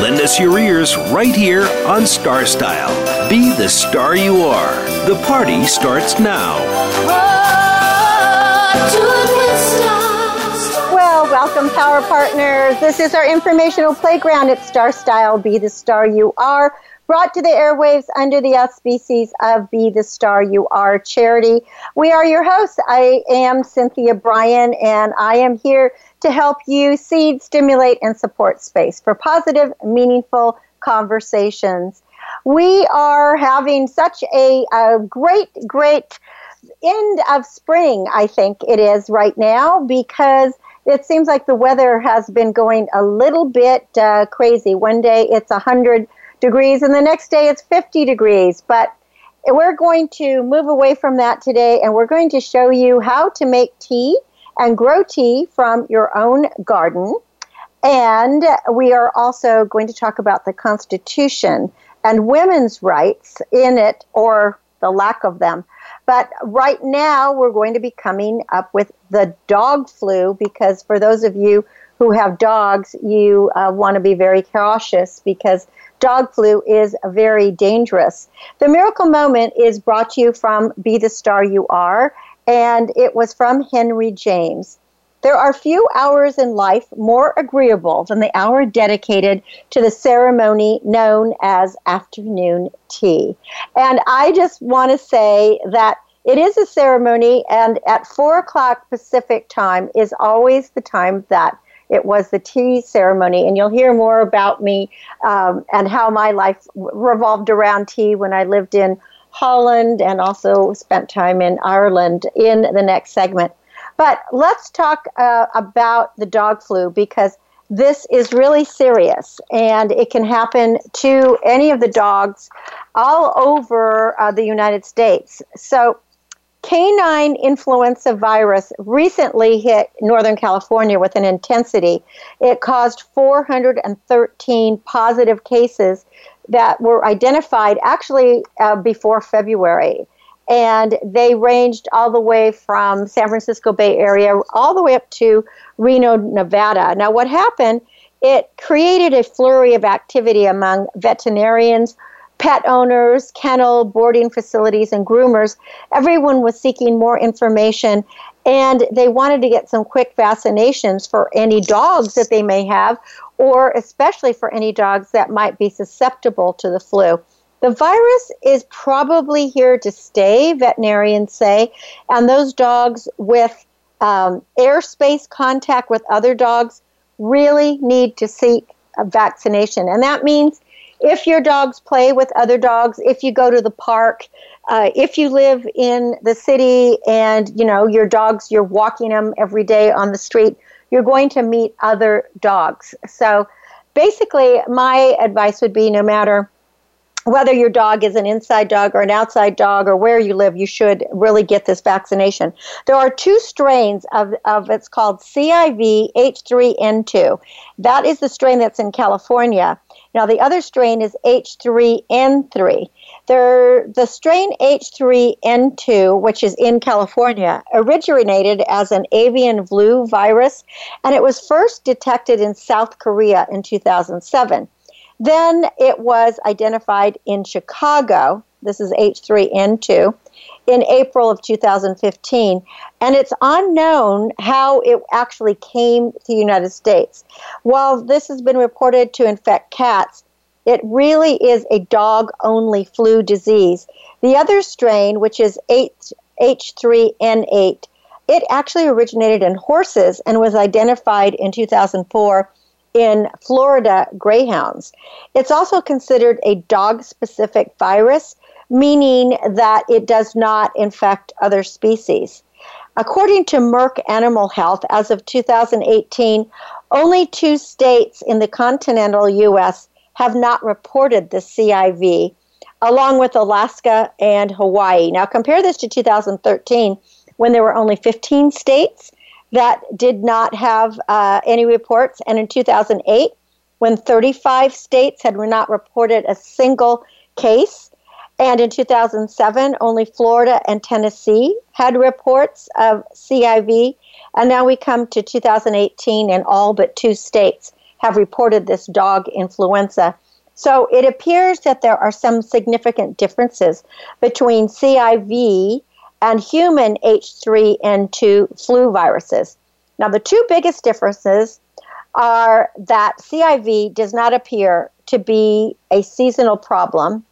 Lend us your ears right here on Star Style. Be the star you are. The party starts now. Well, welcome, Power Partners. This is our informational playground at Star Style. Be the star you are. Brought to the airwaves under the auspices of Be the Star You Are charity. We are your hosts. I am Cynthia Bryan, and I am here to help you seed, stimulate, and support space for positive, meaningful conversations. We are having such a, a great, great end of spring, I think it is right now, because it seems like the weather has been going a little bit uh, crazy. One day it's 100 degrees, and the next day it's 50 degrees. But we're going to move away from that today, and we're going to show you how to make tea and grow tea from your own garden. And we are also going to talk about the Constitution and women's rights in it or the lack of them. But right now, we're going to be coming up with the dog flu because for those of you who have dogs, you uh, want to be very cautious because dog flu is very dangerous. The miracle moment is brought to you from Be the Star You Are, and it was from Henry James. There are few hours in life more agreeable than the hour dedicated to the ceremony known as afternoon tea. And I just want to say that it is a ceremony, and at four o'clock Pacific time is always the time that it was the tea ceremony. And you'll hear more about me um, and how my life revolved around tea when I lived in Holland and also spent time in Ireland in the next segment. But let's talk uh, about the dog flu because this is really serious and it can happen to any of the dogs all over uh, the United States. So, canine influenza virus recently hit Northern California with an intensity. It caused 413 positive cases that were identified actually uh, before February. And they ranged all the way from San Francisco Bay Area all the way up to Reno, Nevada. Now, what happened? It created a flurry of activity among veterinarians, pet owners, kennel, boarding facilities, and groomers. Everyone was seeking more information and they wanted to get some quick vaccinations for any dogs that they may have, or especially for any dogs that might be susceptible to the flu. The virus is probably here to stay, veterinarians say, and those dogs with um, airspace contact with other dogs really need to seek a vaccination. And that means if your dogs play with other dogs, if you go to the park, uh, if you live in the city and you know your dogs, you're walking them every day on the street, you're going to meet other dogs. So basically, my advice would be no matter whether your dog is an inside dog or an outside dog or where you live, you should really get this vaccination. There are two strains of, of it's called CIV H3N2. That is the strain that's in California. Now, the other strain is H3N3. There, the strain H3N2, which is in California, originated as an avian flu virus, and it was first detected in South Korea in 2007. Then it was identified in Chicago. This is H3N2 in April of 2015, and it's unknown how it actually came to the United States. While this has been reported to infect cats, it really is a dog only flu disease. The other strain, which is H3N8, it actually originated in horses and was identified in 2004 in Florida greyhounds. It's also considered a dog specific virus meaning that it does not infect other species. According to Merck Animal Health, as of 2018, only two states in the continental U.S. have not reported the CIV, along with Alaska and Hawaii. Now, compare this to 2013 when there were only 15 states that did not have uh, any reports, and in 2008 when 35 states had not reported a single case. And in 2007, only Florida and Tennessee had reports of CIV. And now we come to 2018, and all but two states have reported this dog influenza. So it appears that there are some significant differences between CIV and human H3N2 flu viruses. Now, the two biggest differences are that CIV does not appear to be a seasonal problem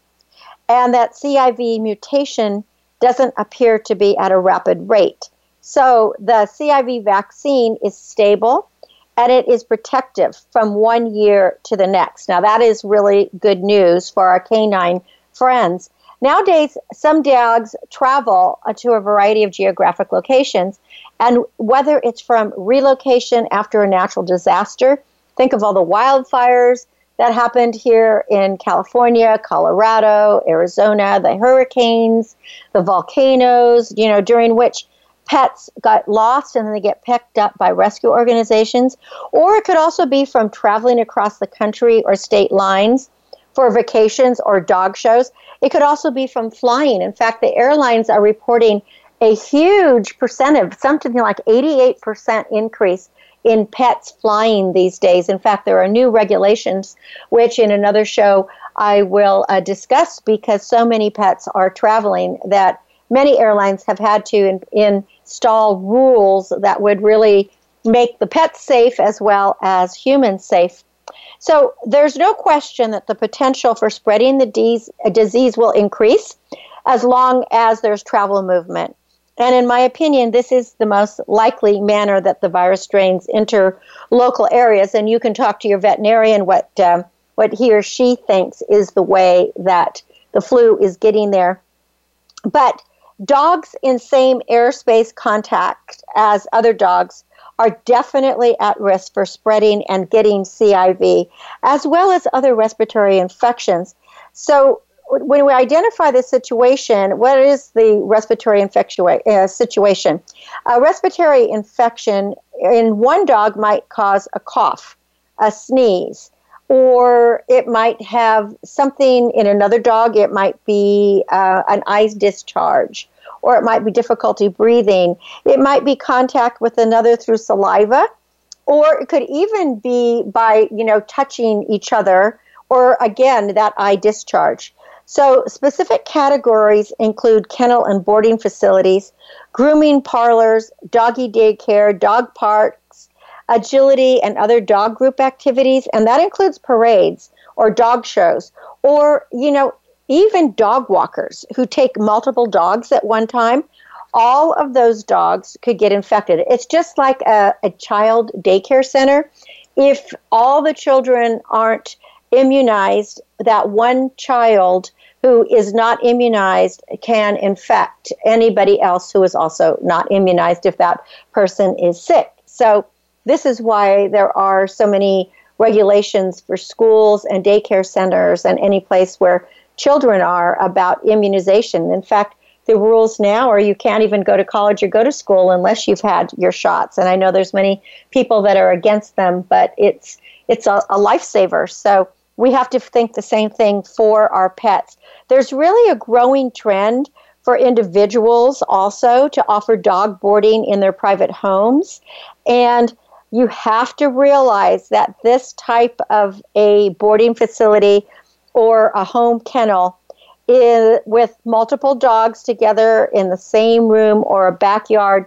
and that CIV mutation doesn't appear to be at a rapid rate. So the CIV vaccine is stable and it is protective from one year to the next. Now, that is really good news for our canine friends. Nowadays, some dogs travel uh, to a variety of geographic locations, and whether it's from relocation after a natural disaster, think of all the wildfires that happened here in California, Colorado, Arizona, the hurricanes, the volcanoes, you know, during which pets got lost and then they get picked up by rescue organizations. Or it could also be from traveling across the country or state lines for vacations or dog shows. It could also be from flying. In fact, the airlines are reporting a huge percentage, something like 88% increase in pets flying these days. In fact, there are new regulations, which in another show I will uh, discuss because so many pets are traveling that many airlines have had to in, install rules that would really make the pets safe as well as humans safe. So there's no question that the potential for spreading the disease, disease will increase as long as there's travel movement. And in my opinion, this is the most likely manner that the virus strains enter local areas. And you can talk to your veterinarian what um, what he or she thinks is the way that the flu is getting there. But dogs in same airspace contact as other dogs are definitely at risk for spreading and getting CIV, as well as other respiratory infections. So, when we identify the situation, what is the respiratory infection uh, situation? A respiratory infection in one dog might cause a cough, a sneeze, or it might have something in another dog. It might be uh, an eye discharge, or it might be difficulty breathing. It might be contact with another through saliva, or it could even be by, you know, touching each other, or again, that eye discharge. So, specific categories include kennel and boarding facilities, grooming parlors, doggy daycare, dog parks, agility, and other dog group activities, and that includes parades or dog shows, or, you know, even dog walkers who take multiple dogs at one time, all of those dogs could get infected. It's just like a, a child daycare center. If all the children aren't immunized, that one child who is not immunized can infect anybody else who is also not immunized if that person is sick. So, this is why there are so many regulations for schools and daycare centers and any place where children are about immunization. In fact, the rules now are you can't even go to college or go to school unless you've had your shots. And I know there's many people that are against them, but it's it's a, a lifesaver. So we have to think the same thing for our pets. There's really a growing trend for individuals also to offer dog boarding in their private homes. And you have to realize that this type of a boarding facility or a home kennel in, with multiple dogs together in the same room or a backyard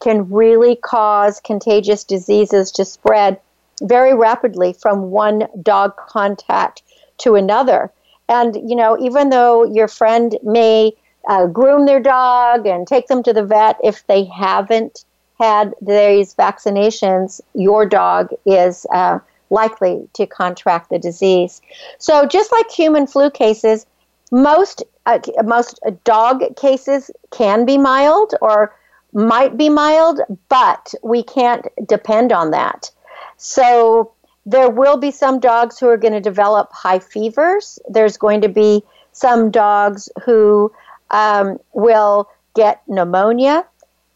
can really cause contagious diseases to spread very rapidly from one dog contact to another. And, you know, even though your friend may uh, groom their dog and take them to the vet, if they haven't had these vaccinations, your dog is uh, likely to contract the disease. So, just like human flu cases, most uh, most dog cases can be mild or might be mild, but we can't depend on that. So, there will be some dogs who are going to develop high fevers. There's going to be some dogs who um, will get pneumonia.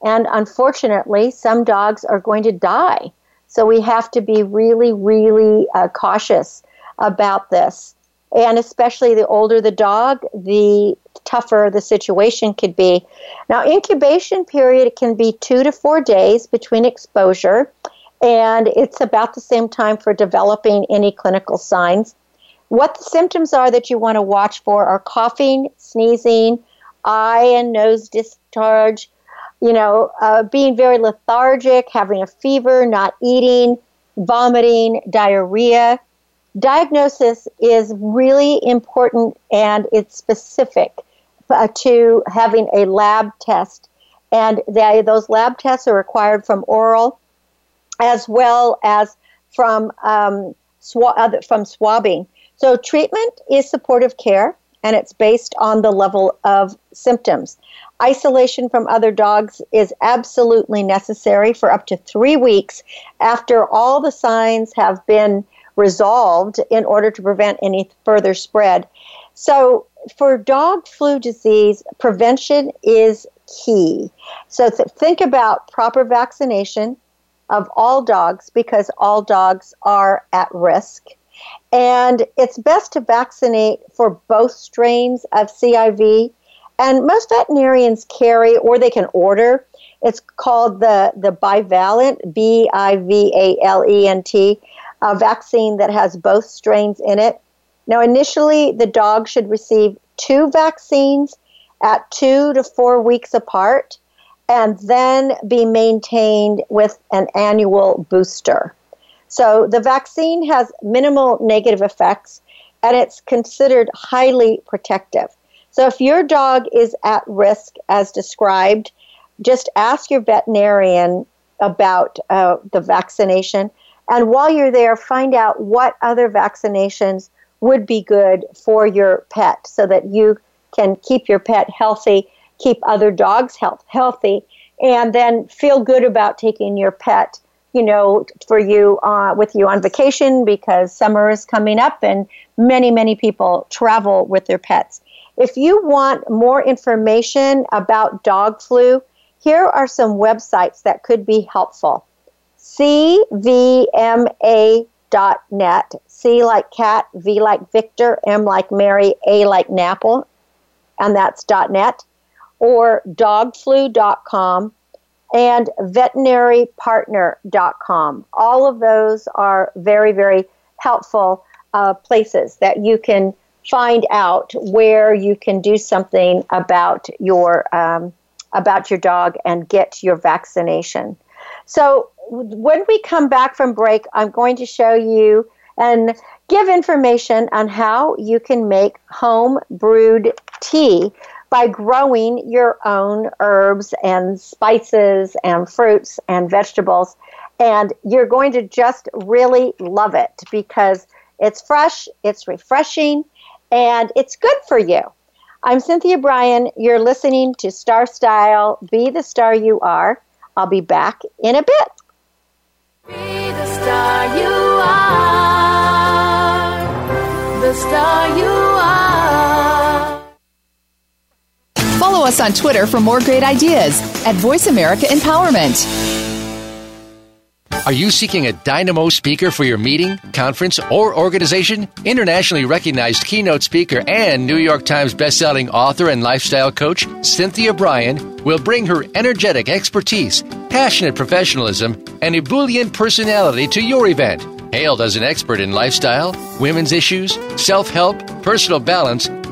And unfortunately, some dogs are going to die. So we have to be really, really uh, cautious about this. And especially the older the dog, the tougher the situation could be. Now, incubation period can be two to four days between exposure, and it's about the same time for developing any clinical signs. What the symptoms are that you want to watch for are coughing, sneezing, eye and nose discharge, you know, uh, being very lethargic, having a fever, not eating, vomiting, diarrhea. Diagnosis is really important and it's specific uh, to having a lab test. And they, those lab tests are required from oral as well as from, um, sw- from swabbing. So, treatment is supportive care and it's based on the level of symptoms. Isolation from other dogs is absolutely necessary for up to three weeks after all the signs have been resolved in order to prevent any further spread. So, for dog flu disease, prevention is key. So, th- think about proper vaccination of all dogs because all dogs are at risk. And it's best to vaccinate for both strains of CIV. And most veterinarians carry, or they can order, it's called the, the bivalent, B I V A L E N T, a vaccine that has both strains in it. Now, initially, the dog should receive two vaccines at two to four weeks apart and then be maintained with an annual booster. So the vaccine has minimal negative effects and it's considered highly protective. So if your dog is at risk as described, just ask your veterinarian about uh, the vaccination. And while you're there, find out what other vaccinations would be good for your pet so that you can keep your pet healthy, keep other dogs health, healthy, and then feel good about taking your pet you know, for you uh, with you on vacation because summer is coming up and many, many people travel with their pets. If you want more information about dog flu, here are some websites that could be helpful. CVMA.net, C like cat, V like Victor, M like Mary, A like Napple, and that's .net, or dogflu.com and veterinarypartner.com. All of those are very, very helpful uh, places that you can find out where you can do something about your um, about your dog and get your vaccination. So when we come back from break, I'm going to show you and give information on how you can make home brewed tea by growing your own herbs and spices and fruits and vegetables. And you're going to just really love it because it's fresh, it's refreshing, and it's good for you. I'm Cynthia Bryan. You're listening to Star Style Be the Star You Are. I'll be back in a bit. Be the star you are. The star you are. Follow us on Twitter for more great ideas at Voice America Empowerment. Are you seeking a dynamo speaker for your meeting, conference, or organization? Internationally recognized keynote speaker and New York Times bestselling author and lifestyle coach Cynthia Bryan will bring her energetic expertise, passionate professionalism, and ebullient personality to your event. Hailed as an expert in lifestyle, women's issues, self help, personal balance,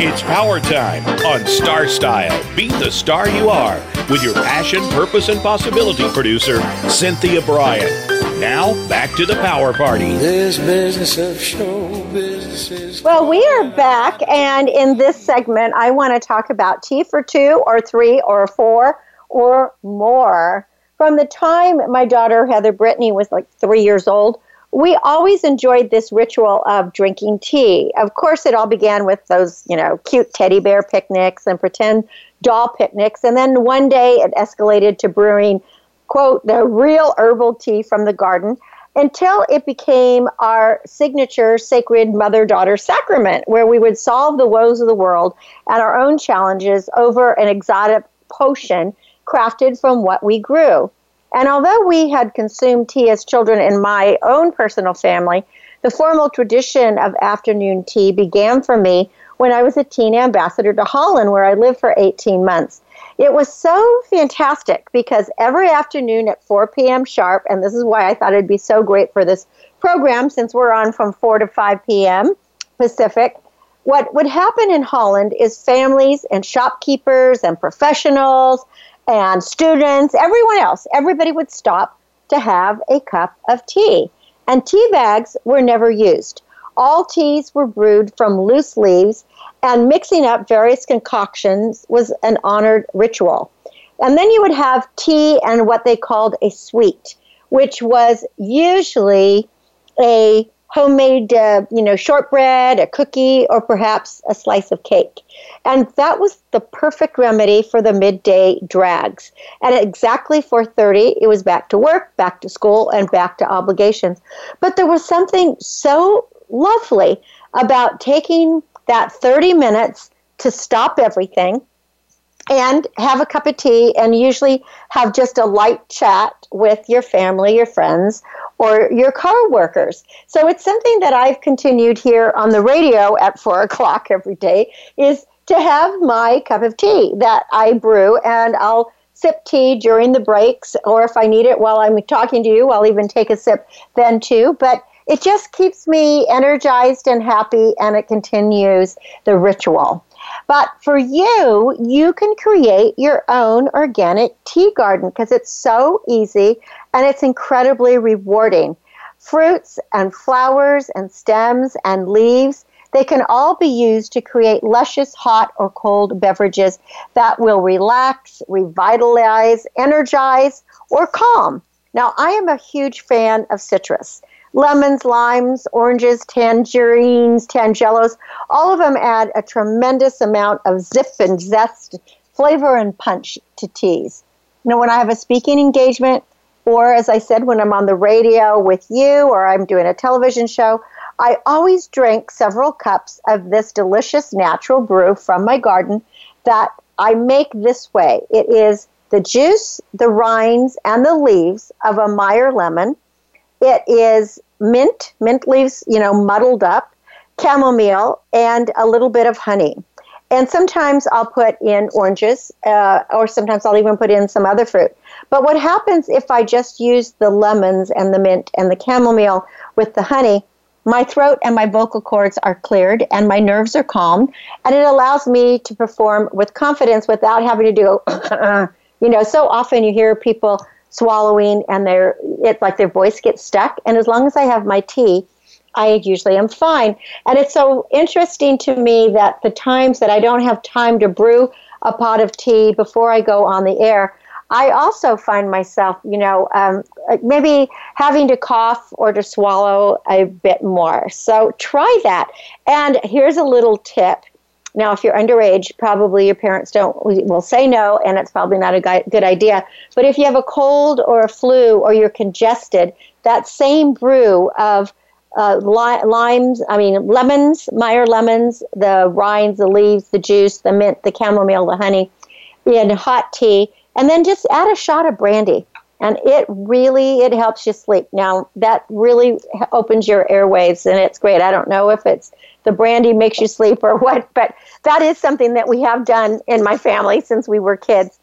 It's power time on Star Style. Be the star you are with your passion, purpose, and possibility producer, Cynthia Bryan. Now, back to the power party. This business of show business Well, we are back, and in this segment, I want to talk about tea for two, or three, or four, or more. From the time my daughter Heather Brittany was like three years old, we always enjoyed this ritual of drinking tea. Of course, it all began with those, you know, cute teddy bear picnics and pretend doll picnics. And then one day it escalated to brewing quote, the real herbal tea from the garden until it became our signature sacred mother daughter sacrament, where we would solve the woes of the world and our own challenges over an exotic potion crafted from what we grew. And although we had consumed tea as children in my own personal family, the formal tradition of afternoon tea began for me when I was a teen ambassador to Holland, where I lived for 18 months. It was so fantastic because every afternoon at 4 p.m. sharp, and this is why I thought it'd be so great for this program since we're on from 4 to 5 p.m. Pacific. What would happen in Holland is families and shopkeepers and professionals and students, everyone else, everybody would stop to have a cup of tea. And tea bags were never used. All teas were brewed from loose leaves and mixing up various concoctions was an honored ritual. And then you would have tea and what they called a sweet, which was usually a homemade, uh, you know, shortbread, a cookie, or perhaps a slice of cake. And that was the perfect remedy for the midday drags. And at exactly 4:30, it was back to work, back to school, and back to obligations. But there was something so lovely about taking that 30 minutes to stop everything and have a cup of tea and usually have just a light chat with your family, your friends, or your car workers. So it's something that I've continued here on the radio at four o'clock every day is to have my cup of tea that I brew and I'll sip tea during the breaks or if I need it while I'm talking to you, I'll even take a sip then too. But it just keeps me energized and happy and it continues the ritual. But for you, you can create your own organic tea garden because it's so easy and it's incredibly rewarding. Fruits and flowers and stems and leaves, they can all be used to create luscious hot or cold beverages that will relax, revitalize, energize, or calm. Now, I am a huge fan of citrus lemons, limes, oranges, tangerines, tangelos. All of them add a tremendous amount of zip and zest, flavor and punch to teas. You know, when I have a speaking engagement, or as I said, when I'm on the radio with you or I'm doing a television show, I always drink several cups of this delicious natural brew from my garden that I make this way. It is the juice, the rinds, and the leaves of a Meyer lemon it is mint, mint leaves, you know, muddled up, chamomile, and a little bit of honey. And sometimes I'll put in oranges, uh, or sometimes I'll even put in some other fruit. But what happens if I just use the lemons and the mint and the chamomile with the honey? My throat and my vocal cords are cleared and my nerves are calmed, and it allows me to perform with confidence without having to do, you know, so often you hear people swallowing and their it's like their voice gets stuck. And as long as i have my tea i usually am fine. And it's so interesting to me that the times that i don't have time to brew a pot of tea before i go on the air i also find myself you know um, maybe having to cough or to swallow a bit more. So try that. And here's a little tip Now, if you're underage, probably your parents don't will say no, and it's probably not a good idea. But if you have a cold or a flu or you're congested, that same brew of uh, limes, I mean lemons, Meyer lemons, the rinds, the leaves, the juice, the mint, the chamomile, the honey, in hot tea, and then just add a shot of brandy and it really it helps you sleep now that really opens your airwaves and it's great i don't know if it's the brandy makes you sleep or what but that is something that we have done in my family since we were kids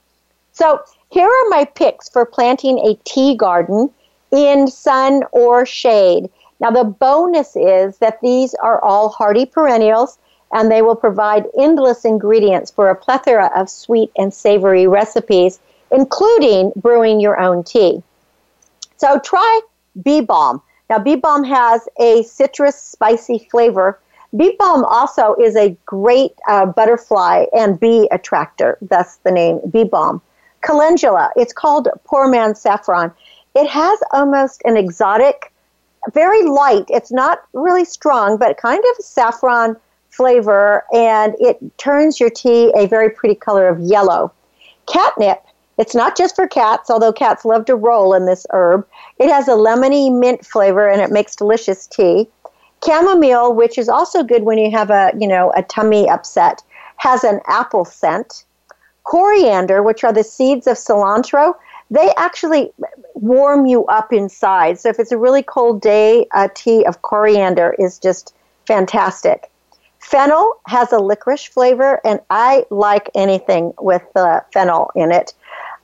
so here are my picks for planting a tea garden in sun or shade now the bonus is that these are all hardy perennials and they will provide endless ingredients for a plethora of sweet and savory recipes including brewing your own tea. So try Bee Balm. Now, Bee Balm has a citrus spicy flavor. Bee Balm also is a great uh, butterfly and bee attractor, thus the name Bee Balm. Calendula, it's called Poor Man's Saffron. It has almost an exotic, very light, it's not really strong, but kind of saffron flavor, and it turns your tea a very pretty color of yellow. Catnip it's not just for cats, although cats love to roll in this herb. It has a lemony mint flavor and it makes delicious tea. Chamomile, which is also good when you have a, you know, a tummy upset, has an apple scent. Coriander, which are the seeds of cilantro, they actually warm you up inside. So if it's a really cold day, a tea of coriander is just fantastic. Fennel has a licorice flavor, and I like anything with uh, fennel in it.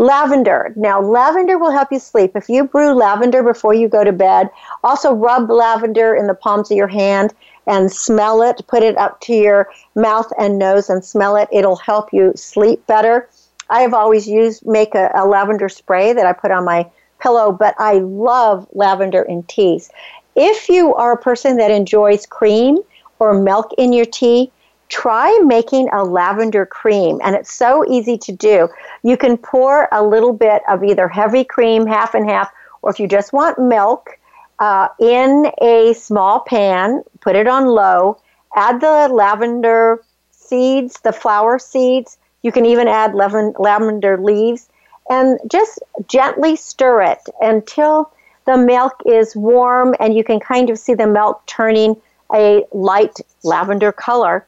Lavender. Now, lavender will help you sleep. If you brew lavender before you go to bed, also rub lavender in the palms of your hand and smell it. Put it up to your mouth and nose and smell it. It'll help you sleep better. I have always used make a, a lavender spray that I put on my pillow, but I love lavender in teas. If you are a person that enjoys cream or milk in your tea, try making a lavender cream. And it's so easy to do. You can pour a little bit of either heavy cream, half and half, or if you just want milk, uh, in a small pan, put it on low, add the lavender seeds, the flower seeds. You can even add lavender leaves and just gently stir it until the milk is warm and you can kind of see the milk turning a light lavender color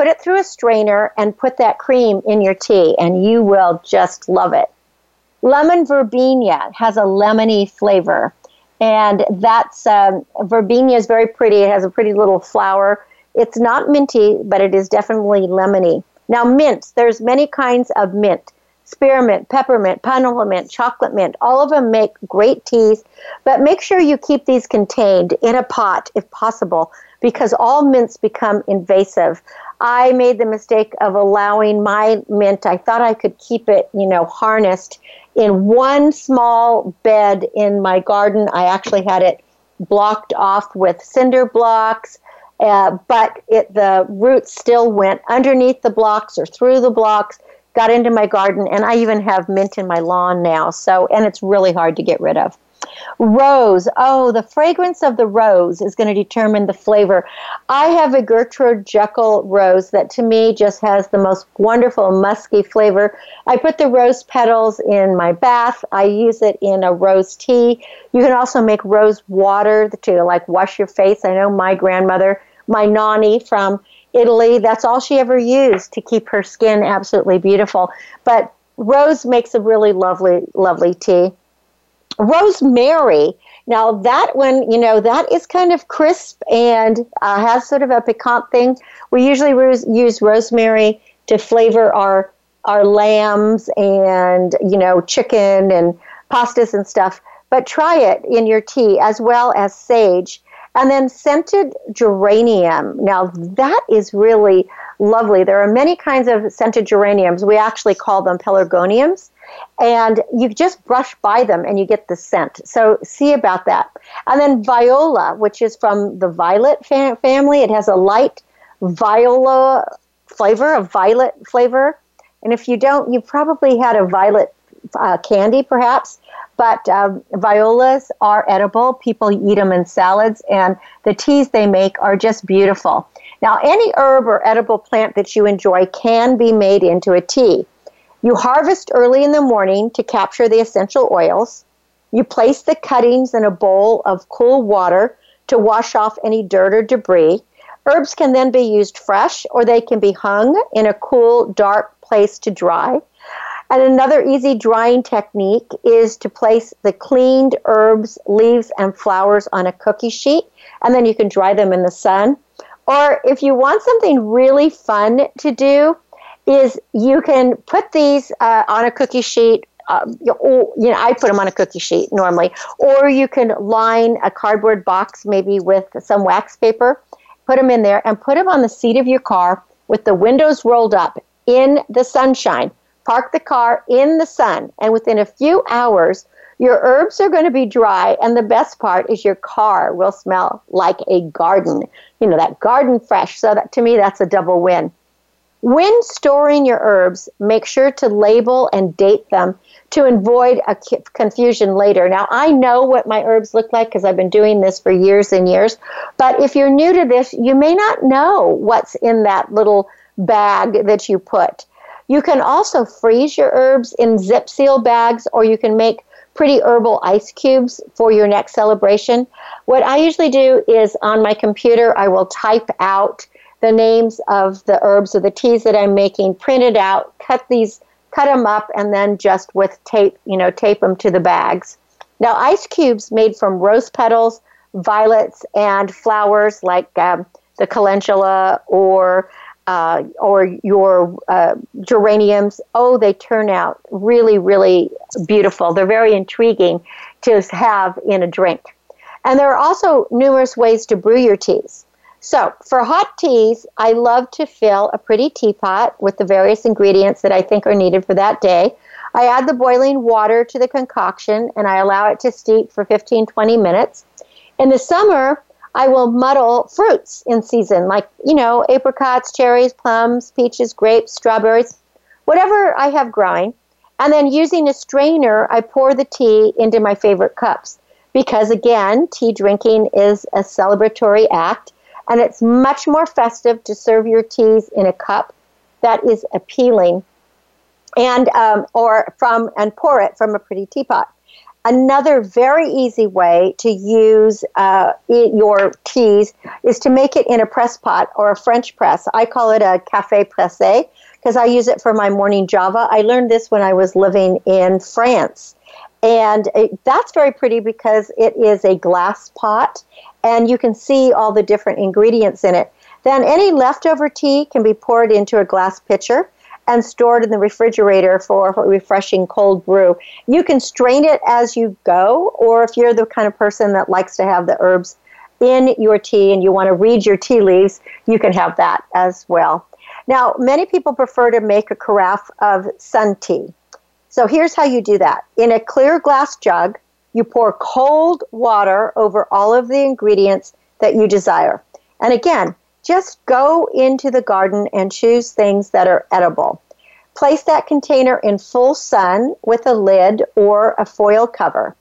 put it through a strainer and put that cream in your tea, and you will just love it. Lemon verbena has a lemony flavor, and that's um, verbena is very pretty. It has a pretty little flower. It's not minty, but it is definitely lemony. Now, mints. There's many kinds of mint spearmint, peppermint, pineapple mint, chocolate mint. All of them make great teas, but make sure you keep these contained in a pot if possible because all mints become invasive. I made the mistake of allowing my mint, I thought I could keep it, you know, harnessed in one small bed in my garden. I actually had it blocked off with cinder blocks. Uh, but it, the roots still went underneath the blocks or through the blocks, got into my garden, and I even have mint in my lawn now. So, and it's really hard to get rid of. Rose. Oh, the fragrance of the rose is going to determine the flavor. I have a Gertrude Jekyll rose that to me just has the most wonderful musky flavor. I put the rose petals in my bath. I use it in a rose tea. You can also make rose water to like wash your face. I know my grandmother, my nanny from Italy, that's all she ever used to keep her skin absolutely beautiful. But rose makes a really lovely, lovely tea rosemary. Now that one, you know, that is kind of crisp and uh, has sort of a piquant thing. We usually use rosemary to flavor our our lambs and you know chicken and pastas and stuff. But try it in your tea as well as sage. And then scented geranium. Now that is really lovely. There are many kinds of scented geraniums. We actually call them pelargoniums and you just brush by them and you get the scent. So see about that. And then viola, which is from the violet fam- family, it has a light viola flavor, a violet flavor. And if you don't, you probably had a violet uh, candy perhaps. But um, violas are edible. People eat them in salads, and the teas they make are just beautiful. Now, any herb or edible plant that you enjoy can be made into a tea. You harvest early in the morning to capture the essential oils. You place the cuttings in a bowl of cool water to wash off any dirt or debris. Herbs can then be used fresh or they can be hung in a cool, dark place to dry. And another easy drying technique is to place the cleaned herbs, leaves, and flowers on a cookie sheet, and then you can dry them in the sun. Or if you want something really fun to do, is you can put these uh, on a cookie sheet. Um, you, know, you know, I put them on a cookie sheet normally, or you can line a cardboard box maybe with some wax paper, put them in there, and put them on the seat of your car with the windows rolled up in the sunshine park the car in the sun, and within a few hours, your herbs are going to be dry, and the best part is your car will smell like a garden. You know, that garden fresh. So, that, to me, that's a double win. When storing your herbs, make sure to label and date them to avoid a confusion later. Now, I know what my herbs look like because I've been doing this for years and years, but if you're new to this, you may not know what's in that little bag that you put. You can also freeze your herbs in zip seal bags, or you can make pretty herbal ice cubes for your next celebration. What I usually do is on my computer, I will type out the names of the herbs or the teas that I'm making, print it out, cut these, cut them up, and then just with tape, you know, tape them to the bags. Now, ice cubes made from rose petals, violets, and flowers like um, the calendula or uh, or your uh, geraniums, oh, they turn out really, really beautiful. They're very intriguing to have in a drink. And there are also numerous ways to brew your teas. So, for hot teas, I love to fill a pretty teapot with the various ingredients that I think are needed for that day. I add the boiling water to the concoction and I allow it to steep for 15 20 minutes. In the summer, I will muddle fruits in season, like, you know, apricots, cherries, plums, peaches, grapes, strawberries, whatever I have growing. And then using a strainer, I pour the tea into my favorite cups. Because again, tea drinking is a celebratory act, and it's much more festive to serve your teas in a cup that is appealing and um, or from and pour it from a pretty teapot. Another very easy way to use uh, your teas is to make it in a press pot or a French press. I call it a cafe presse because I use it for my morning java. I learned this when I was living in France. And it, that's very pretty because it is a glass pot and you can see all the different ingredients in it. Then any leftover tea can be poured into a glass pitcher and stored in the refrigerator for a refreshing cold brew. You can strain it as you go, or if you're the kind of person that likes to have the herbs in your tea and you want to read your tea leaves, you can have that as well. Now, many people prefer to make a carafe of sun tea. So here's how you do that. In a clear glass jug, you pour cold water over all of the ingredients that you desire. And again, just go into the garden and choose things that are edible. Place that container in full sun with a lid or a foil cover.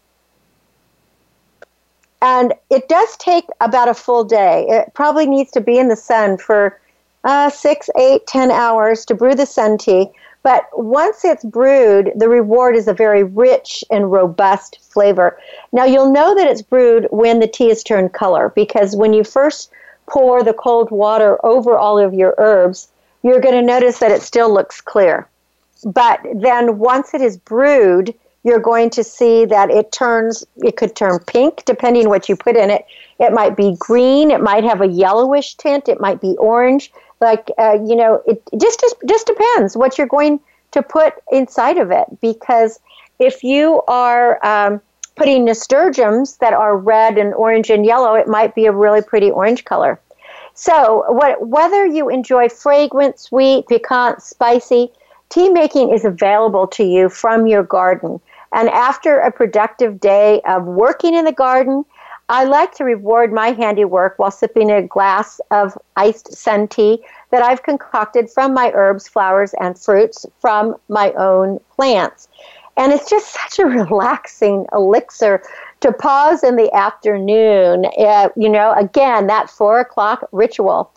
And it does take about a full day. It probably needs to be in the sun for uh, six, eight, ten hours to brew the sun tea. But once it's brewed, the reward is a very rich and robust flavor. Now, you'll know that it's brewed when the tea has turned color because when you first pour the cold water over all of your herbs, you're going to notice that it still looks clear. But then once it is brewed, you're going to see that it turns, it could turn pink depending what you put in it. It might be green, it might have a yellowish tint, it might be orange. Like, uh, you know, it just, just, just depends what you're going to put inside of it. Because if you are um, putting nasturtiums that are red and orange and yellow, it might be a really pretty orange color. So, what, whether you enjoy fragrant, sweet, piquant, spicy, tea making is available to you from your garden. And after a productive day of working in the garden, I like to reward my handiwork while sipping a glass of iced sun tea that I've concocted from my herbs, flowers, and fruits from my own plants. And it's just such a relaxing elixir to pause in the afternoon. Uh, you know, again, that four o'clock ritual.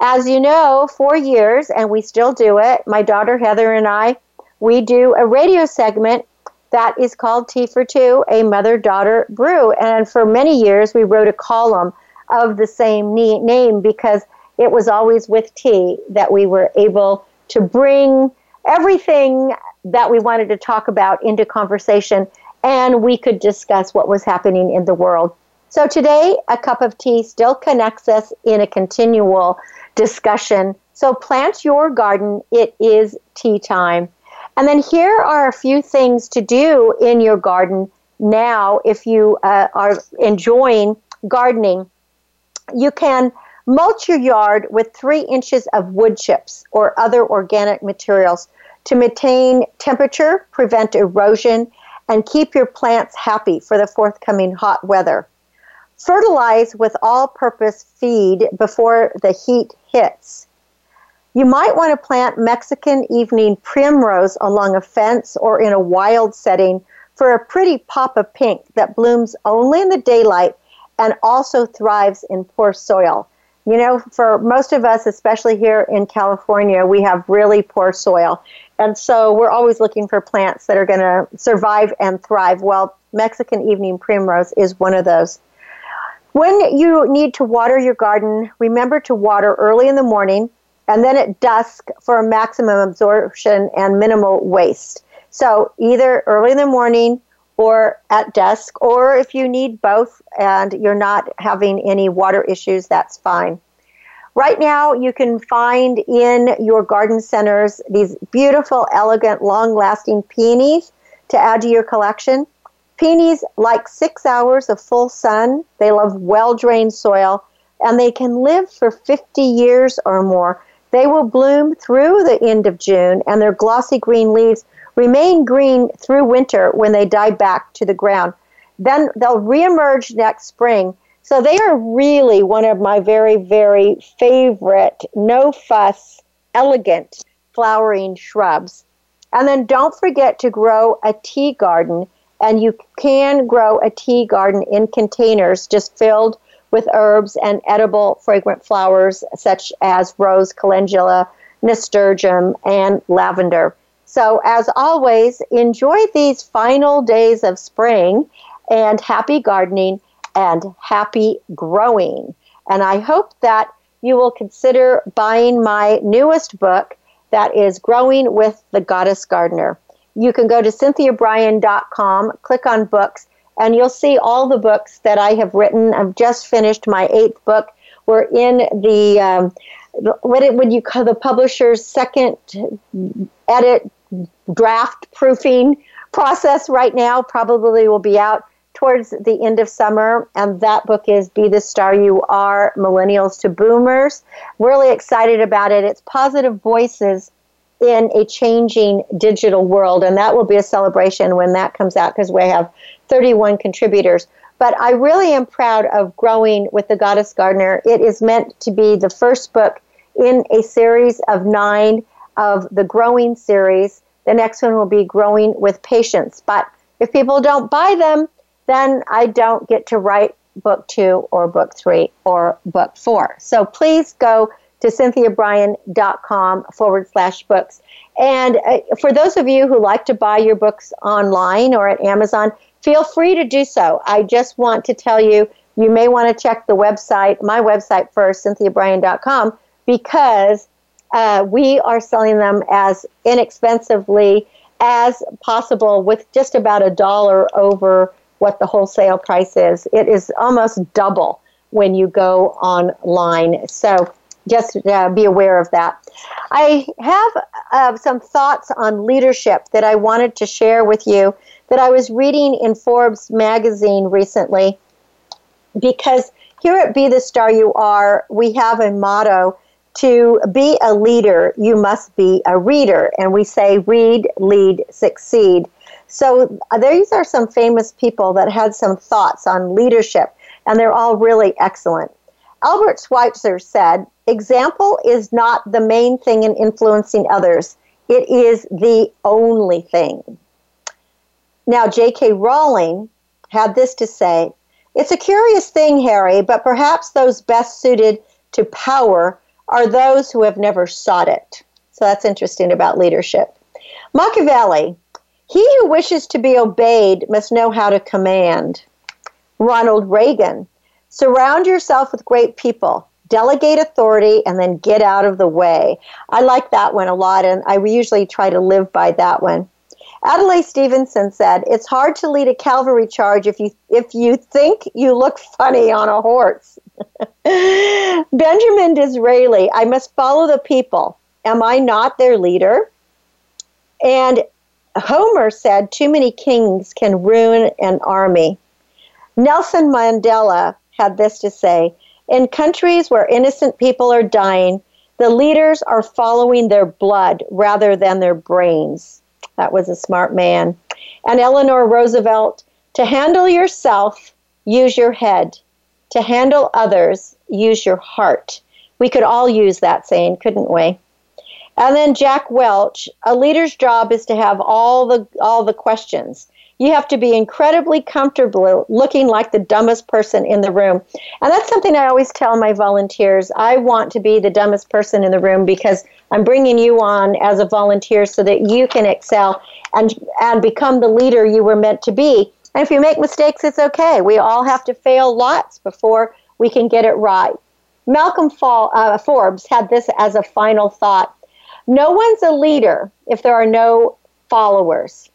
As you know, for years, and we still do it, my daughter Heather and I, we do a radio segment that is called Tea for Two, a mother daughter brew. And for many years, we wrote a column of the same name because it was always with tea that we were able to bring everything that we wanted to talk about into conversation and we could discuss what was happening in the world. So today, a cup of tea still connects us in a continual discussion. So plant your garden. It is tea time. And then here are a few things to do in your garden now if you uh, are enjoying gardening. You can mulch your yard with three inches of wood chips or other organic materials to maintain temperature, prevent erosion, and keep your plants happy for the forthcoming hot weather. Fertilize with all purpose feed before the heat hits. You might want to plant Mexican evening primrose along a fence or in a wild setting for a pretty pop of pink that blooms only in the daylight and also thrives in poor soil. You know, for most of us, especially here in California, we have really poor soil. And so we're always looking for plants that are going to survive and thrive. Well, Mexican evening primrose is one of those. When you need to water your garden, remember to water early in the morning and then at dusk for maximum absorption and minimal waste. So either early in the morning or at dusk, or if you need both and you're not having any water issues, that's fine. Right now, you can find in your garden centers these beautiful, elegant, long lasting peonies to add to your collection. Peonies like six hours of full sun, they love well drained soil, and they can live for 50 years or more. They will bloom through the end of June, and their glossy green leaves remain green through winter when they die back to the ground. Then they'll reemerge next spring. So they are really one of my very, very favorite, no fuss, elegant flowering shrubs. And then don't forget to grow a tea garden. And you can grow a tea garden in containers just filled with herbs and edible fragrant flowers such as rose, calendula, nasturtium, and lavender. So, as always, enjoy these final days of spring and happy gardening and happy growing. And I hope that you will consider buying my newest book that is Growing with the Goddess Gardener. You can go to cynthiabryan.com, click on books, and you'll see all the books that I have written. I've just finished my eighth book. We're in the um, what would you call the publisher's second edit draft proofing process right now. Probably will be out towards the end of summer. And that book is Be the Star You Are Millennials to Boomers. Really excited about it. It's positive voices in a changing digital world. And that will be a celebration when that comes out because we have 31 contributors. But I really am proud of growing with the Goddess Gardener. It is meant to be the first book in a series of nine of the Growing series. The next one will be Growing with Patience. But if people don't buy them, then I don't get to write book two or book three or book four. So please go to cynthiabryan.com forward slash books. And uh, for those of you who like to buy your books online or at Amazon, feel free to do so. I just want to tell you, you may want to check the website, my website first, cynthiabryan.com, because uh, we are selling them as inexpensively as possible with just about a dollar over what the wholesale price is. It is almost double when you go online. So just uh, be aware of that. I have uh, some thoughts on leadership that I wanted to share with you that I was reading in Forbes magazine recently because here at Be the Star You Are, we have a motto to be a leader, you must be a reader. And we say read, lead, succeed. So uh, these are some famous people that had some thoughts on leadership, and they're all really excellent. Albert Schweitzer said, Example is not the main thing in influencing others, it is the only thing. Now, J.K. Rowling had this to say It's a curious thing, Harry, but perhaps those best suited to power are those who have never sought it. So that's interesting about leadership. Machiavelli, he who wishes to be obeyed must know how to command. Ronald Reagan, surround yourself with great people, delegate authority, and then get out of the way. I like that one a lot, and I usually try to live by that one. Adlai Stevenson said, "It's hard to lead a cavalry charge if you if you think you look funny on a horse." Benjamin Disraeli, I must follow the people. Am I not their leader? And Homer said, Too many kings can ruin an army. Nelson Mandela had this to say In countries where innocent people are dying, the leaders are following their blood rather than their brains. That was a smart man. And Eleanor Roosevelt to handle yourself, use your head. To handle others, use your heart. We could all use that saying, couldn't we? And then Jack Welch, a leader's job is to have all the all the questions. You have to be incredibly comfortable looking like the dumbest person in the room. And that's something I always tell my volunteers. I want to be the dumbest person in the room because I'm bringing you on as a volunteer so that you can excel and and become the leader you were meant to be. And if you make mistakes, it's okay. We all have to fail lots before we can get it right. Malcolm Fall, uh, Forbes had this as a final thought. No one's a leader if there are no followers.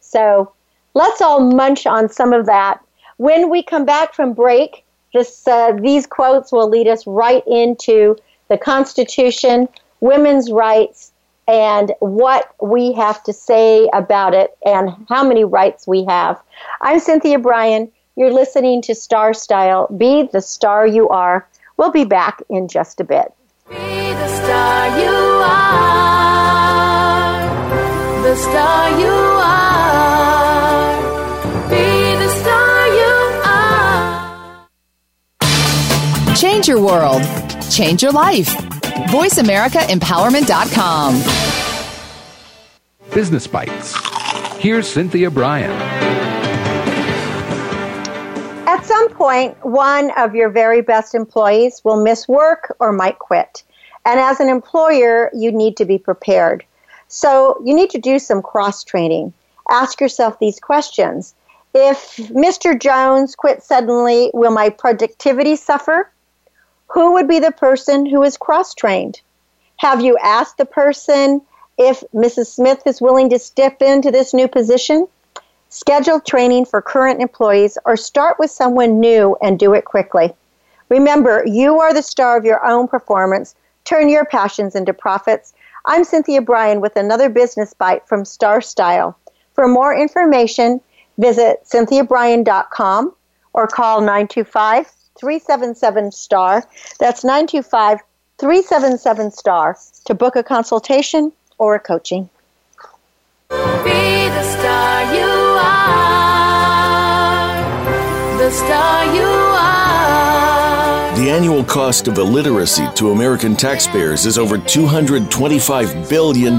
So let's all munch on some of that. When we come back from break, this, uh, these quotes will lead us right into the Constitution, women's rights, and what we have to say about it and how many rights we have. I'm Cynthia Bryan. You're listening to Star Style. Be the star you are. We'll be back in just a bit. Be the star you are. The star you are. Change your world. Change your life. VoiceAmericaEmpowerment.com. Business Bites. Here's Cynthia Bryan. At some point, one of your very best employees will miss work or might quit. And as an employer, you need to be prepared. So you need to do some cross training. Ask yourself these questions. If Mr. Jones quits suddenly, will my productivity suffer? Who would be the person who is cross trained? Have you asked the person if Mrs. Smith is willing to step into this new position? Schedule training for current employees or start with someone new and do it quickly. Remember, you are the star of your own performance. Turn your passions into profits. I'm Cynthia Bryan with another business bite from Star Style. For more information, visit cynthiabryan.com or call 925 377 STAR. That's 925 377 STAR to book a consultation or a coaching. Be the star you are. The star you are. The annual cost of illiteracy to American taxpayers is over $225 billion.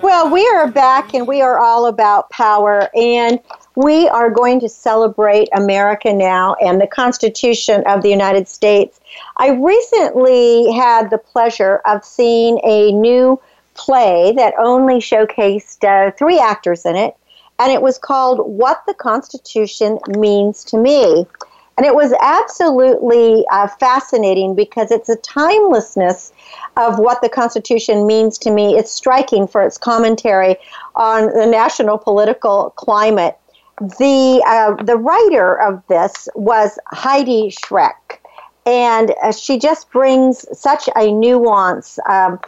Well, we are back and we are all about power. And we are going to celebrate America now and the Constitution of the United States. I recently had the pleasure of seeing a new play that only showcased uh, three actors in it, and it was called What the Constitution Means to Me. And it was absolutely uh, fascinating because it's a timelessness of what the Constitution means to me. It's striking for its commentary on the national political climate. The, uh, the writer of this was Heidi Schreck, and uh, she just brings such a nuance um,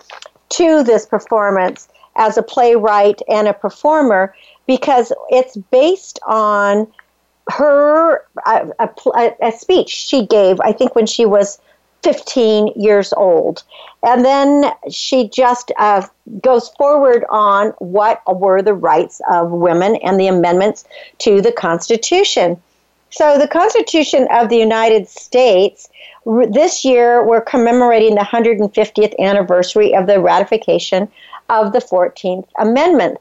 to this performance as a playwright and a performer because it's based on her a, a, a, speech she gave, I think, when she was 15 years old. And then she just uh, goes forward on what were the rights of women and the amendments to the Constitution. So, the Constitution of the United States, this year we're commemorating the 150th anniversary of the ratification of the 14th Amendment.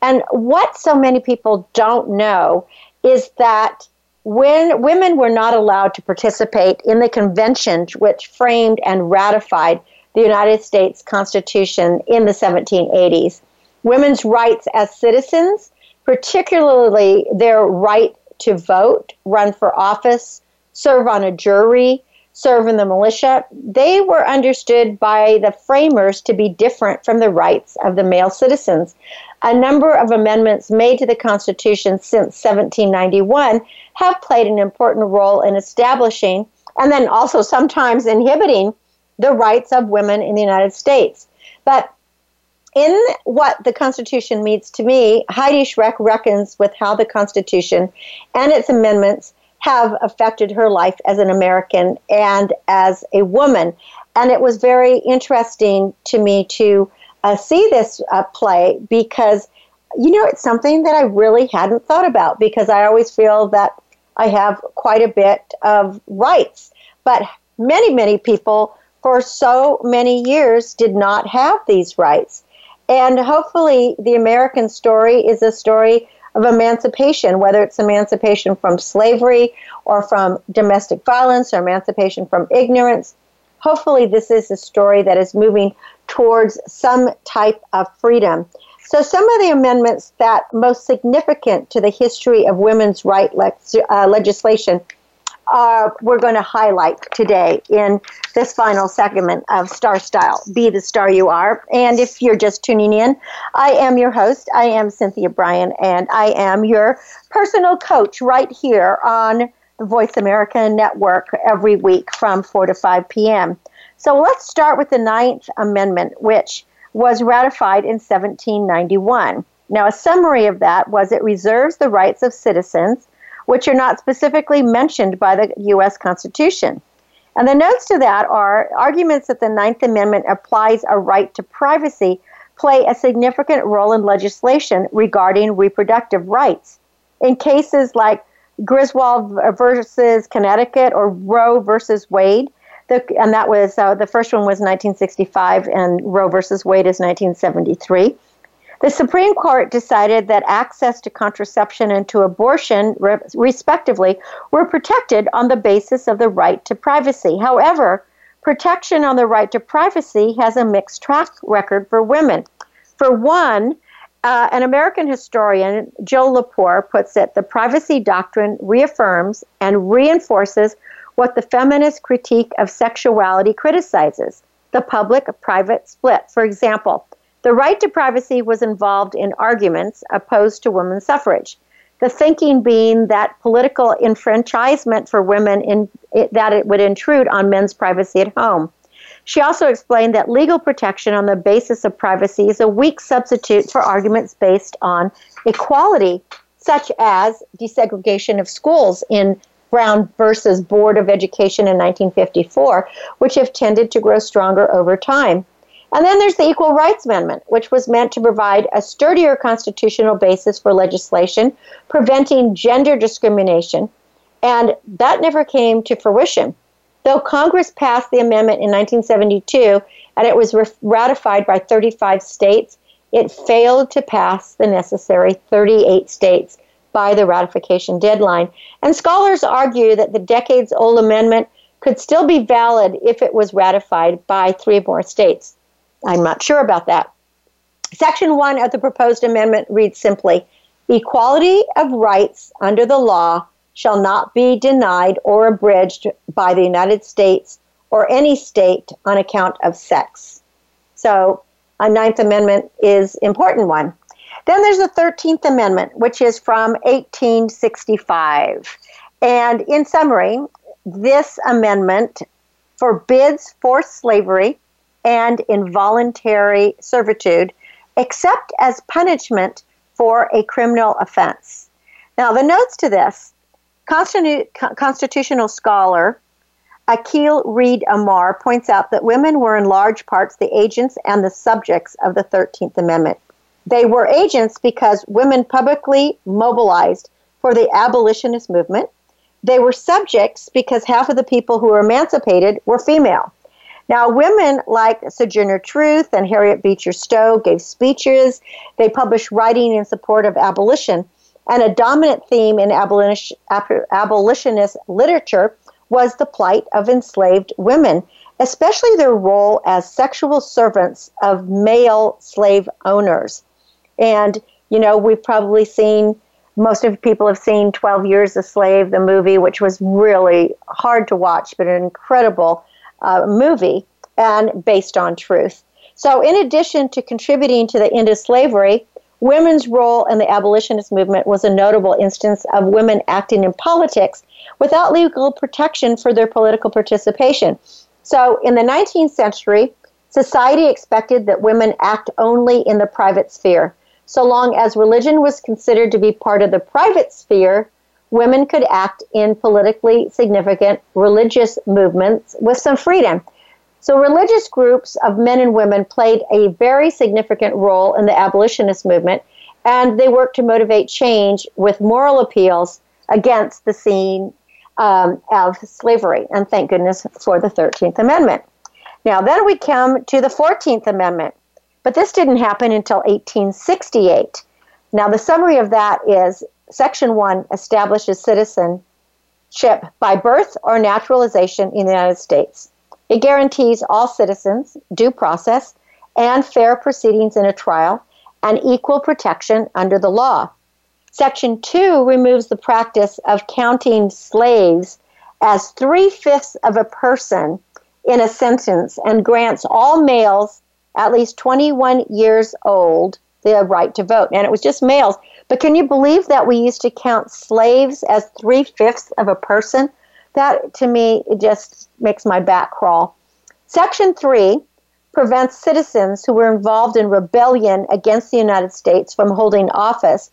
And what so many people don't know is that when women were not allowed to participate in the convention which framed and ratified the United States Constitution in the 1780s, women's rights as citizens, particularly their right to vote, run for office, serve on a jury, serve in the militia, they were understood by the framers to be different from the rights of the male citizens a number of amendments made to the Constitution since 1791 have played an important role in establishing and then also sometimes inhibiting the rights of women in the United States. But in what the Constitution means to me, Heidi Schreck reckons with how the Constitution and its amendments have affected her life as an American and as a woman. And it was very interesting to me to uh, see this uh, play because, you know, it's something that I really hadn't thought about because I always feel that I have quite a bit of rights. But many, many people for so many years did not have these rights. And hopefully, the American story is a story of emancipation, whether it's emancipation from slavery or from domestic violence or emancipation from ignorance. Hopefully, this is a story that is moving towards some type of freedom. So, some of the amendments that most significant to the history of women's right le- uh, legislation uh, we're going to highlight today in this final segment of Star Style. Be the star you are. And if you're just tuning in, I am your host. I am Cynthia Bryan, and I am your personal coach right here on the Voice America Network every week from 4 to 5 p.m. So let's start with the Ninth Amendment, which was ratified in 1791. Now, a summary of that was it reserves the rights of citizens, which are not specifically mentioned by the U.S. Constitution. And the notes to that are arguments that the Ninth Amendment applies a right to privacy play a significant role in legislation regarding reproductive rights. In cases like Griswold versus Connecticut or Roe versus Wade, the, and that was uh, the first one was 1965, and Roe versus Wade is 1973. The Supreme Court decided that access to contraception and to abortion, re- respectively, were protected on the basis of the right to privacy. However, protection on the right to privacy has a mixed track record for women. For one, uh, an American historian, Joe Lepore, puts it the privacy doctrine reaffirms and reinforces what the feminist critique of sexuality criticizes the public private split. For example, the right to privacy was involved in arguments opposed to women's suffrage. The thinking being that political enfranchisement for women in it, that it would intrude on men's privacy at home. She also explained that legal protection on the basis of privacy is a weak substitute for arguments based on equality, such as desegregation of schools in Brown versus Board of Education in 1954, which have tended to grow stronger over time. And then there's the Equal Rights Amendment, which was meant to provide a sturdier constitutional basis for legislation preventing gender discrimination. And that never came to fruition. Though Congress passed the amendment in 1972 and it was ratified by 35 states, it failed to pass the necessary 38 states by the ratification deadline. And scholars argue that the decades old amendment could still be valid if it was ratified by three more states. I'm not sure about that. Section 1 of the proposed amendment reads simply Equality of rights under the law shall not be denied or abridged by the United States or any state on account of sex. So, a Ninth Amendment is important one. Then there's the 13th Amendment, which is from 1865. And in summary, this amendment forbids forced slavery and involuntary servitude, except as punishment for a criminal offense. Now, the notes to this constitutional scholar Akhil Reed Amar points out that women were in large parts the agents and the subjects of the 13th Amendment. They were agents because women publicly mobilized for the abolitionist movement. They were subjects because half of the people who were emancipated were female. Now, women like Sojourner Truth and Harriet Beecher Stowe gave speeches. They published writing in support of abolition. And a dominant theme in abolitionist literature was the plight of enslaved women, especially their role as sexual servants of male slave owners. And, you know, we've probably seen, most of people have seen 12 Years a Slave, the movie, which was really hard to watch, but an incredible uh, movie and based on truth. So, in addition to contributing to the end of slavery, women's role in the abolitionist movement was a notable instance of women acting in politics without legal protection for their political participation. So, in the 19th century, society expected that women act only in the private sphere. So long as religion was considered to be part of the private sphere, women could act in politically significant religious movements with some freedom. So, religious groups of men and women played a very significant role in the abolitionist movement, and they worked to motivate change with moral appeals against the scene um, of slavery. And thank goodness for the 13th Amendment. Now, then we come to the 14th Amendment, but this didn't happen until 1868. Now, the summary of that is Section 1 establishes citizenship by birth or naturalization in the United States. It guarantees all citizens due process and fair proceedings in a trial and equal protection under the law. Section 2 removes the practice of counting slaves as three fifths of a person in a sentence and grants all males at least 21 years old the right to vote. And it was just males. But can you believe that we used to count slaves as three fifths of a person? That to me it just makes my back crawl. Section 3 prevents citizens who were involved in rebellion against the United States from holding office,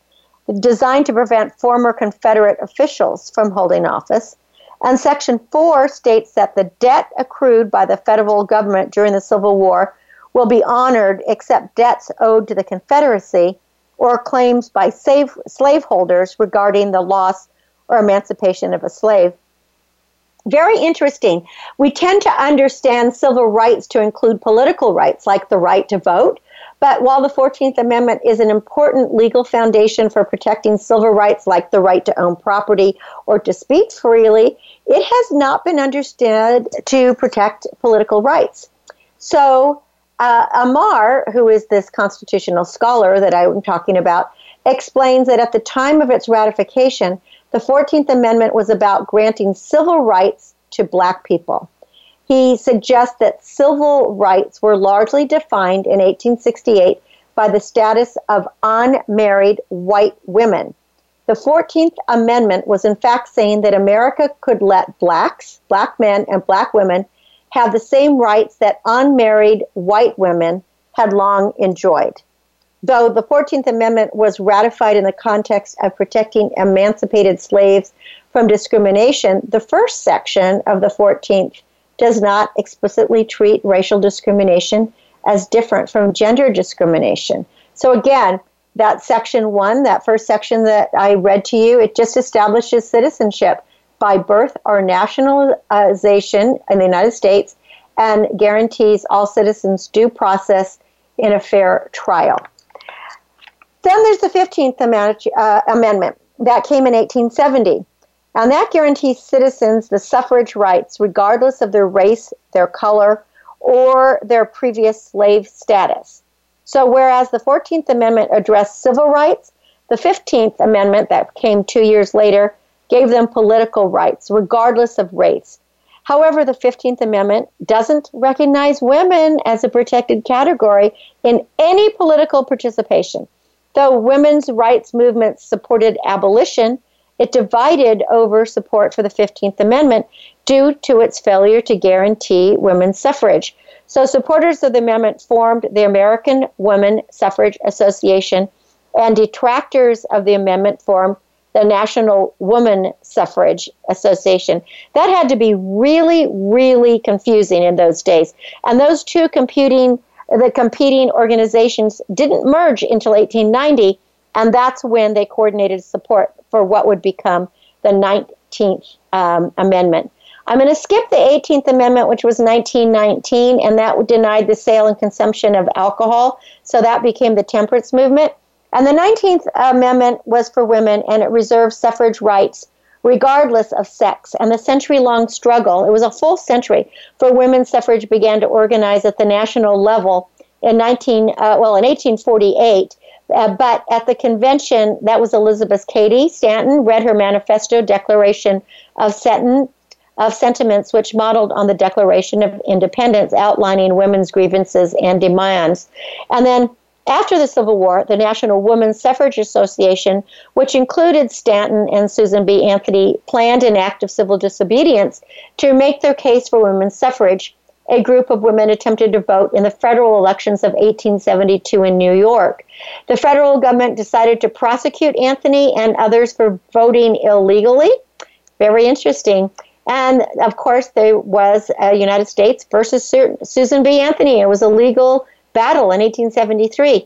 designed to prevent former Confederate officials from holding office. And Section 4 states that the debt accrued by the federal government during the Civil War will be honored except debts owed to the Confederacy or claims by slave, slaveholders regarding the loss or emancipation of a slave. Very interesting. We tend to understand civil rights to include political rights, like the right to vote. But while the 14th Amendment is an important legal foundation for protecting civil rights, like the right to own property or to speak freely, it has not been understood to protect political rights. So, uh, Amar, who is this constitutional scholar that I'm talking about, explains that at the time of its ratification, the 14th Amendment was about granting civil rights to black people. He suggests that civil rights were largely defined in 1868 by the status of unmarried white women. The 14th Amendment was in fact saying that America could let blacks, black men, and black women have the same rights that unmarried white women had long enjoyed. Though the 14th Amendment was ratified in the context of protecting emancipated slaves from discrimination, the first section of the 14th does not explicitly treat racial discrimination as different from gender discrimination. So, again, that section one, that first section that I read to you, it just establishes citizenship by birth or nationalization in the United States and guarantees all citizens due process in a fair trial. Then there's the 15th uh, Amendment that came in 1870. And that guarantees citizens the suffrage rights regardless of their race, their color, or their previous slave status. So, whereas the 14th Amendment addressed civil rights, the 15th Amendment that came two years later gave them political rights, regardless of race. However, the 15th Amendment doesn't recognize women as a protected category in any political participation. Though women's rights movements supported abolition, it divided over support for the 15th Amendment due to its failure to guarantee women's suffrage. So, supporters of the amendment formed the American Women Suffrage Association, and detractors of the amendment formed the National Woman Suffrage Association. That had to be really, really confusing in those days. And those two competing, the competing organizations didn't merge until 1890, and that's when they coordinated support for what would become the 19th um, Amendment. I'm going to skip the 18th Amendment, which was 1919, and that denied the sale and consumption of alcohol. So that became the temperance movement. And the 19th Amendment was for women, and it reserved suffrage rights regardless of sex. And the century long struggle, it was a full century, for women's suffrage began to organize at the national level in 19, uh, well, in 1848. Uh, but at the convention, that was Elizabeth Cady Stanton, read her manifesto, Declaration of Stanton, of sentiments which modeled on the Declaration of Independence, outlining women's grievances and demands. And then after the Civil War, the National Women's Suffrage Association, which included Stanton and Susan B. Anthony, planned an act of civil disobedience to make their case for women's suffrage. A group of women attempted to vote in the federal elections of 1872 in New York. The federal government decided to prosecute Anthony and others for voting illegally. Very interesting. And of course, there was United States versus Susan B. Anthony. It was a legal battle in 1873.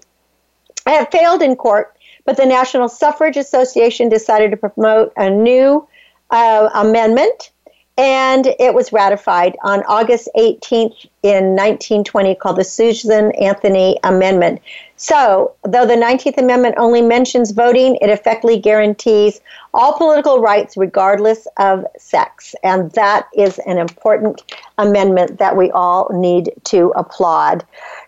I It failed in court, but the National Suffrage Association decided to promote a new uh, amendment, and it was ratified on August 18th in 1920 called the Susan Anthony Amendment. So, though the 19th Amendment only mentions voting, it effectively guarantees all political rights regardless of sex. And that is an important amendment that we all need to applaud.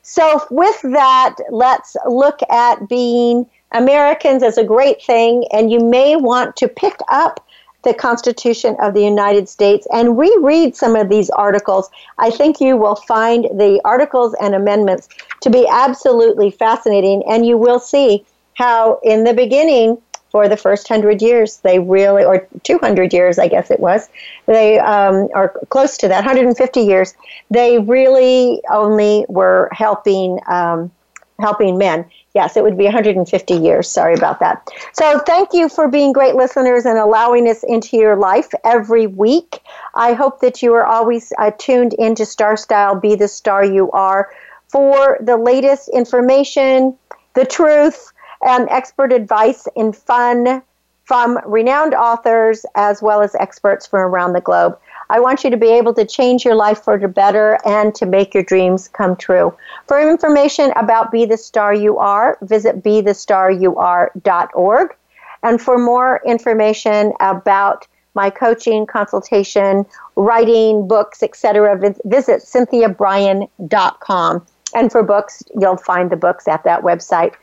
So, with that, let's look at being Americans as a great thing. And you may want to pick up the Constitution of the United States and reread some of these articles. I think you will find the articles and amendments to be absolutely fascinating, and you will see how, in the beginning, for the first hundred years, they really, or 200 years, I guess it was, they um, are close to that, 150 years, they really only were helping um, helping men. Yes, it would be 150 years. Sorry about that. So, thank you for being great listeners and allowing us into your life every week. I hope that you are always uh, tuned into Star Style Be the Star You Are for the latest information, the truth, and expert advice in fun from renowned authors as well as experts from around the globe. I want you to be able to change your life for the better and to make your dreams come true. For information about Be the Star You Are, visit BeTheStarYouAre.org. And for more information about my coaching, consultation, writing, books, etc., visit CynthiaBryan.com. And for books, you'll find the books at that website.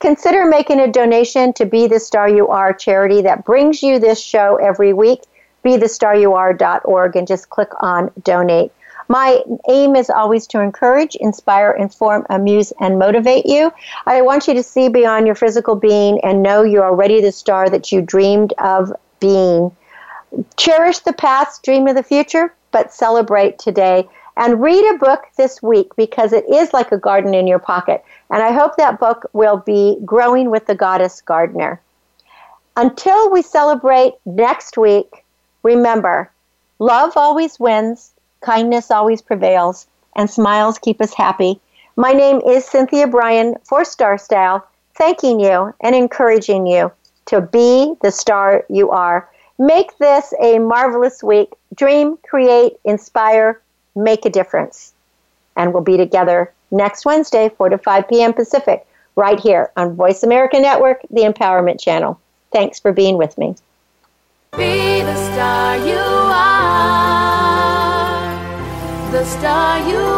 Consider making a donation to Be the Star You Are charity that brings you this show every week Be the Star You bethestaryouare.org and just click on donate. My aim is always to encourage, inspire, inform, amuse, and motivate you. I want you to see beyond your physical being and know you're already the star that you dreamed of being. Cherish the past, dream of the future, but celebrate today. And read a book this week because it is like a garden in your pocket. And I hope that book will be Growing with the Goddess Gardener. Until we celebrate next week, Remember, love always wins, kindness always prevails, and smiles keep us happy. My name is Cynthia Bryan for Star Style, thanking you and encouraging you to be the star you are. Make this a marvelous week. Dream, create, inspire, make a difference. And we'll be together next Wednesday, 4 to 5 p.m. Pacific, right here on Voice America Network, the Empowerment Channel. Thanks for being with me. Be the star you are. The star you are.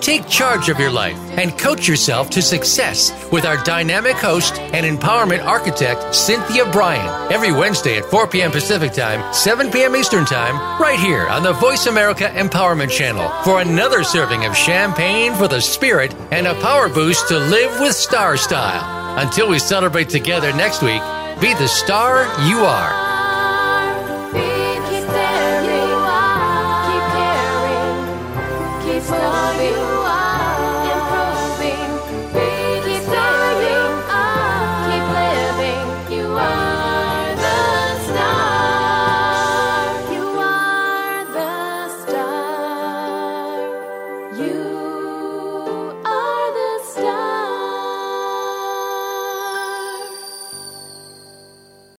Take charge of your life and coach yourself to success with our dynamic host and empowerment architect, Cynthia Bryan, every Wednesday at 4 p.m. Pacific Time, 7 p.m. Eastern Time, right here on the Voice America Empowerment Channel for another serving of champagne for the spirit and a power boost to live with star style. Until we celebrate together next week, be the star you are.